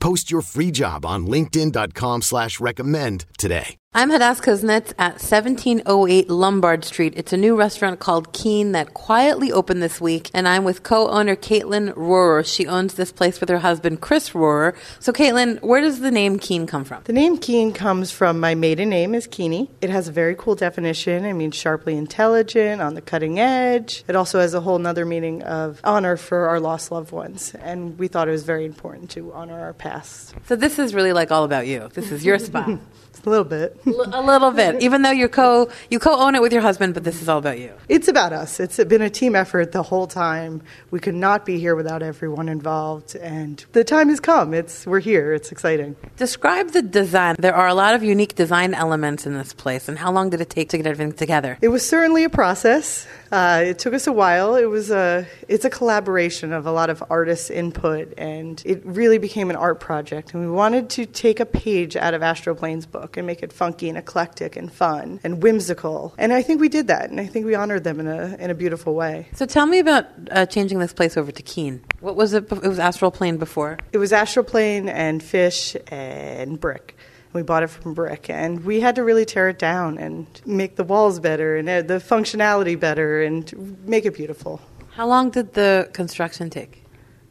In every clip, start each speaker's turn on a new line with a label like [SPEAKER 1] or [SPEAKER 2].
[SPEAKER 1] Post your free job on linkedin.com slash recommend today.
[SPEAKER 2] I'm Hadas Kuznits at 1708 Lombard Street. It's a new restaurant called Keen that quietly opened this week, and I'm with co-owner Caitlin Rohrer. She owns this place with her husband Chris Rohrer. So, Caitlin, where does the name Keen come from?
[SPEAKER 3] The name Keen comes from my maiden name is Keeney. It has a very cool definition. It means sharply intelligent, on the cutting edge. It also has a whole nother meaning of honor for our lost loved ones, and we thought it was very important to honor our past.
[SPEAKER 2] So this is really like all about you. This is your spot.
[SPEAKER 3] a little bit.
[SPEAKER 2] a little bit. Even though you co you co-own it with your husband, but this is all about you.
[SPEAKER 3] It's about us. It's been a team effort the whole time. We could not be here without everyone involved, and the time has come. It's we're here. It's exciting.
[SPEAKER 2] Describe the design. There are a lot of unique design elements in this place, and how long did it take to get everything together?
[SPEAKER 3] It was certainly a process. Uh, it took us a while. It was a it's a collaboration of a lot of artists' input, and it really became an art project. And we wanted to take a page out of Astral Plane's book and make it funky and eclectic and fun and whimsical. And I think we did that, and I think we honored them in a in a beautiful way.
[SPEAKER 2] So tell me about uh, changing this place over to Keen. What was it? It was Astral Plane before.
[SPEAKER 3] It was Astral Plane and Fish and Brick. We bought it from Brick, and we had to really tear it down and make the walls better and the functionality better and make it beautiful.
[SPEAKER 2] How long did the construction take?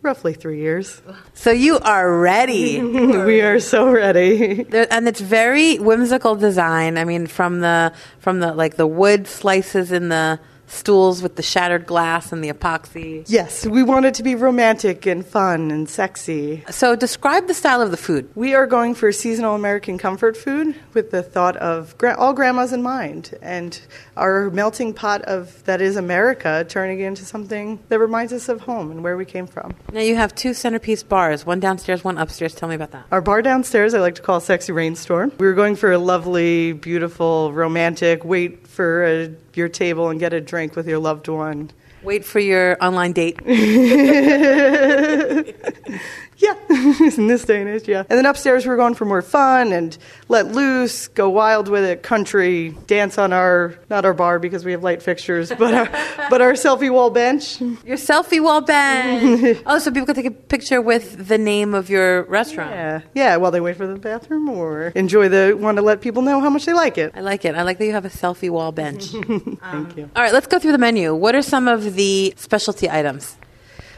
[SPEAKER 3] Roughly three years.
[SPEAKER 2] So you are ready.
[SPEAKER 3] we are so ready.
[SPEAKER 2] There, and it's very whimsical design. I mean, from the from the like the wood slices in the stools with the shattered glass and the epoxy.
[SPEAKER 3] Yes, we want it to be romantic and fun and sexy.
[SPEAKER 2] So describe the style of the food.
[SPEAKER 3] We are going for seasonal American comfort food with the thought of gra- all grandmas in mind and our melting pot of that is America turning into something that reminds us of home and where we came from.
[SPEAKER 2] Now you have two centerpiece bars, one downstairs, one upstairs. Tell me about that.
[SPEAKER 3] Our bar downstairs I like to call Sexy Rainstorm. We were going for a lovely, beautiful, romantic wait for a, your table and get a drink with your loved one.
[SPEAKER 2] Wait for your online date.
[SPEAKER 3] Yeah, in this day and age, yeah. And then upstairs, we're going for more fun and let loose, go wild with it, country, dance on our not our bar because we have light fixtures, but our, but our selfie wall bench.
[SPEAKER 2] Your selfie wall bench. oh, so people can take a picture with the name of your restaurant.
[SPEAKER 3] Yeah, yeah. While they wait for the bathroom or enjoy the want to let people know how much they like it.
[SPEAKER 2] I like it. I like that you have a selfie wall bench.
[SPEAKER 3] Thank you.
[SPEAKER 2] All right, let's go through the menu. What are some of the specialty items?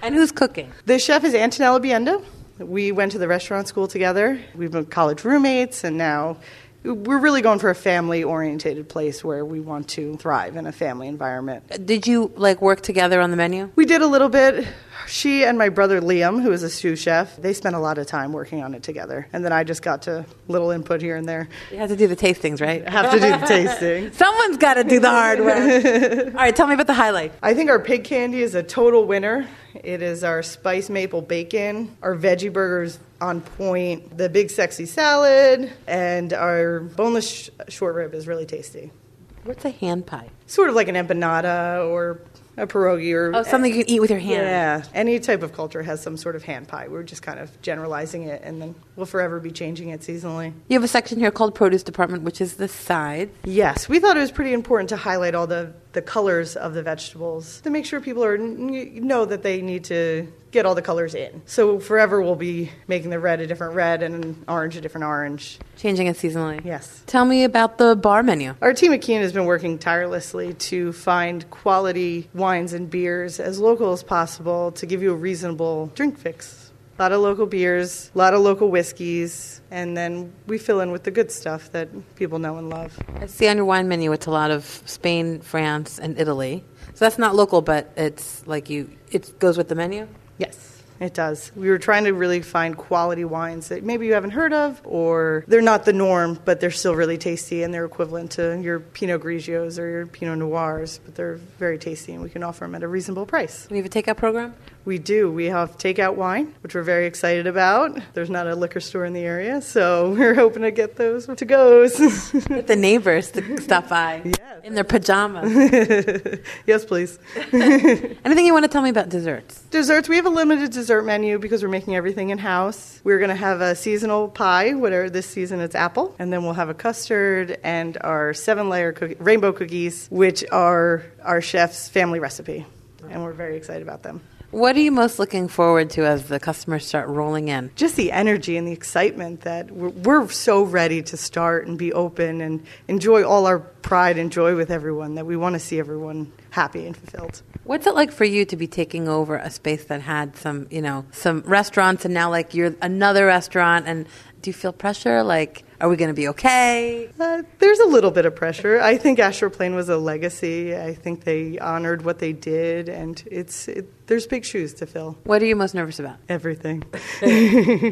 [SPEAKER 2] And who's cooking?
[SPEAKER 3] The chef is Antonella Bienda. We went to the restaurant school together. We've been college roommates, and now we're really going for a family orientated place where we want to thrive in a family environment.
[SPEAKER 2] Did you like work together on the menu?
[SPEAKER 3] We did a little bit. She and my brother Liam, who is a sous chef, they spent a lot of time working on it together. And then I just got to little input here and there.
[SPEAKER 2] You have to do the tastings, right?
[SPEAKER 3] I have to do the tasting.
[SPEAKER 2] Someone's got to do the hard work. All right, tell me about the highlight.
[SPEAKER 3] I think our pig candy is a total winner. It is our spice maple bacon, our veggie burgers on point, the big sexy salad, and our boneless sh- short rib is really tasty.
[SPEAKER 2] What's a hand pie?
[SPEAKER 3] Sort of like an empanada or a pierogi or
[SPEAKER 2] Oh, something you can eat with your hand.
[SPEAKER 3] yeah, any type of culture has some sort of hand pie. We're just kind of generalizing it, and then we'll forever be changing it seasonally.
[SPEAKER 2] You have a section here called produce department, which is the side.
[SPEAKER 3] Yes, we thought it was pretty important to highlight all the, the colors of the vegetables to make sure people are know that they need to get all the colors in. So forever we'll be making the red a different red and an orange a different orange.
[SPEAKER 2] Changing it seasonally.
[SPEAKER 3] Yes.
[SPEAKER 2] Tell me about the bar menu.
[SPEAKER 3] Our team at Keen has been working tirelessly to find quality wines and beers as local as possible to give you a reasonable drink fix. A lot of local beers, a lot of local whiskeys, and then we fill in with the good stuff that people know and love.
[SPEAKER 2] I see on your wine menu it's a lot of Spain, France, and Italy. So that's not local, but it's like you. It goes with the menu.
[SPEAKER 3] Yes. It does. We were trying to really find quality wines that maybe you haven't heard of, or they're not the norm, but they're still really tasty and they're equivalent to your Pinot Grigios or your Pinot Noirs, but they're very tasty and we can offer them at a reasonable price.
[SPEAKER 2] We have a takeout program?
[SPEAKER 3] We do. We have takeout wine, which we're very excited about. There's not a liquor store in the area, so we're hoping to get those to goes.
[SPEAKER 2] Get the neighbors to stop by
[SPEAKER 3] Yes.
[SPEAKER 2] in their pajamas.
[SPEAKER 3] yes, please.
[SPEAKER 2] Anything you want to tell me about desserts?
[SPEAKER 3] Desserts, we have a limited dessert menu because we're making everything in house. We're going to have a seasonal pie, whatever this season it's apple, and then we'll have a custard and our seven layer cookie, rainbow cookies, which are our chef's family recipe. And we're very excited about them.
[SPEAKER 2] What are you most looking forward to as the customers start rolling in?
[SPEAKER 3] Just the energy and the excitement that we're, we're so ready to start and be open and enjoy all our pride and joy with everyone that we want to see everyone happy and fulfilled.
[SPEAKER 2] What's it like for you to be taking over a space that had some, you know, some restaurants and now like you're another restaurant and do you feel pressure? Like, are we going to be okay?
[SPEAKER 3] Uh, there's a little bit of pressure. I think Astral Plane was a legacy. I think they honored what they did, and it's it, there's big shoes to fill.
[SPEAKER 2] What are you most nervous about?
[SPEAKER 3] Everything.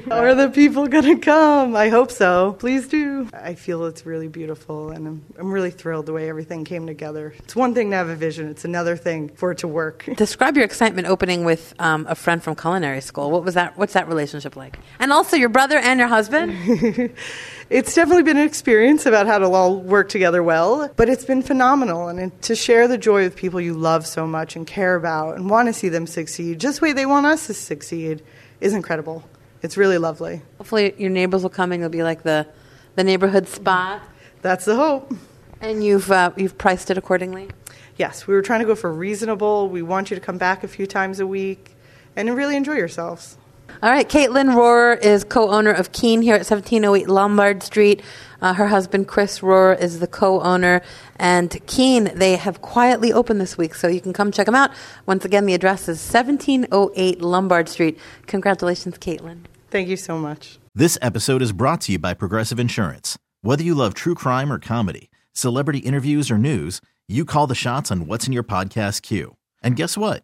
[SPEAKER 3] Are the people gonna come? I hope so. Please do. I feel it's really beautiful, and I'm, I'm really thrilled the way everything came together. It's one thing to have a vision; it's another thing for it to work.
[SPEAKER 2] Describe your excitement opening with um, a friend from culinary school. What was that? What's that relationship like? And also your brother and your husband.
[SPEAKER 3] It's definitely been an experience about how to all work together well, but it's been phenomenal. And it- to share the joy with people you love so much and care about and want to see them succeed, just the way they want us to succeed, is incredible. It's really lovely.
[SPEAKER 2] Hopefully your neighbors will come and you'll be like the the neighborhood spot.
[SPEAKER 3] That's the hope.
[SPEAKER 2] And you've uh, you've priced it accordingly.
[SPEAKER 3] Yes, we were trying to go for reasonable. We want you to come back a few times a week and really enjoy yourselves.
[SPEAKER 2] All right, Caitlin Rohrer is co-owner of Keen here at 1708 Lombard Street. Uh, her husband Chris Rohrer is the co-owner, and Keen they have quietly opened this week, so you can come check them out. Once again, the address is 1708 Lombard Street. Congratulations, Caitlin.
[SPEAKER 3] Thank you so much.
[SPEAKER 4] This episode is brought to you by Progressive Insurance. Whether you love true crime or comedy, celebrity interviews or news, you call the shots on what's in your podcast queue. And guess what?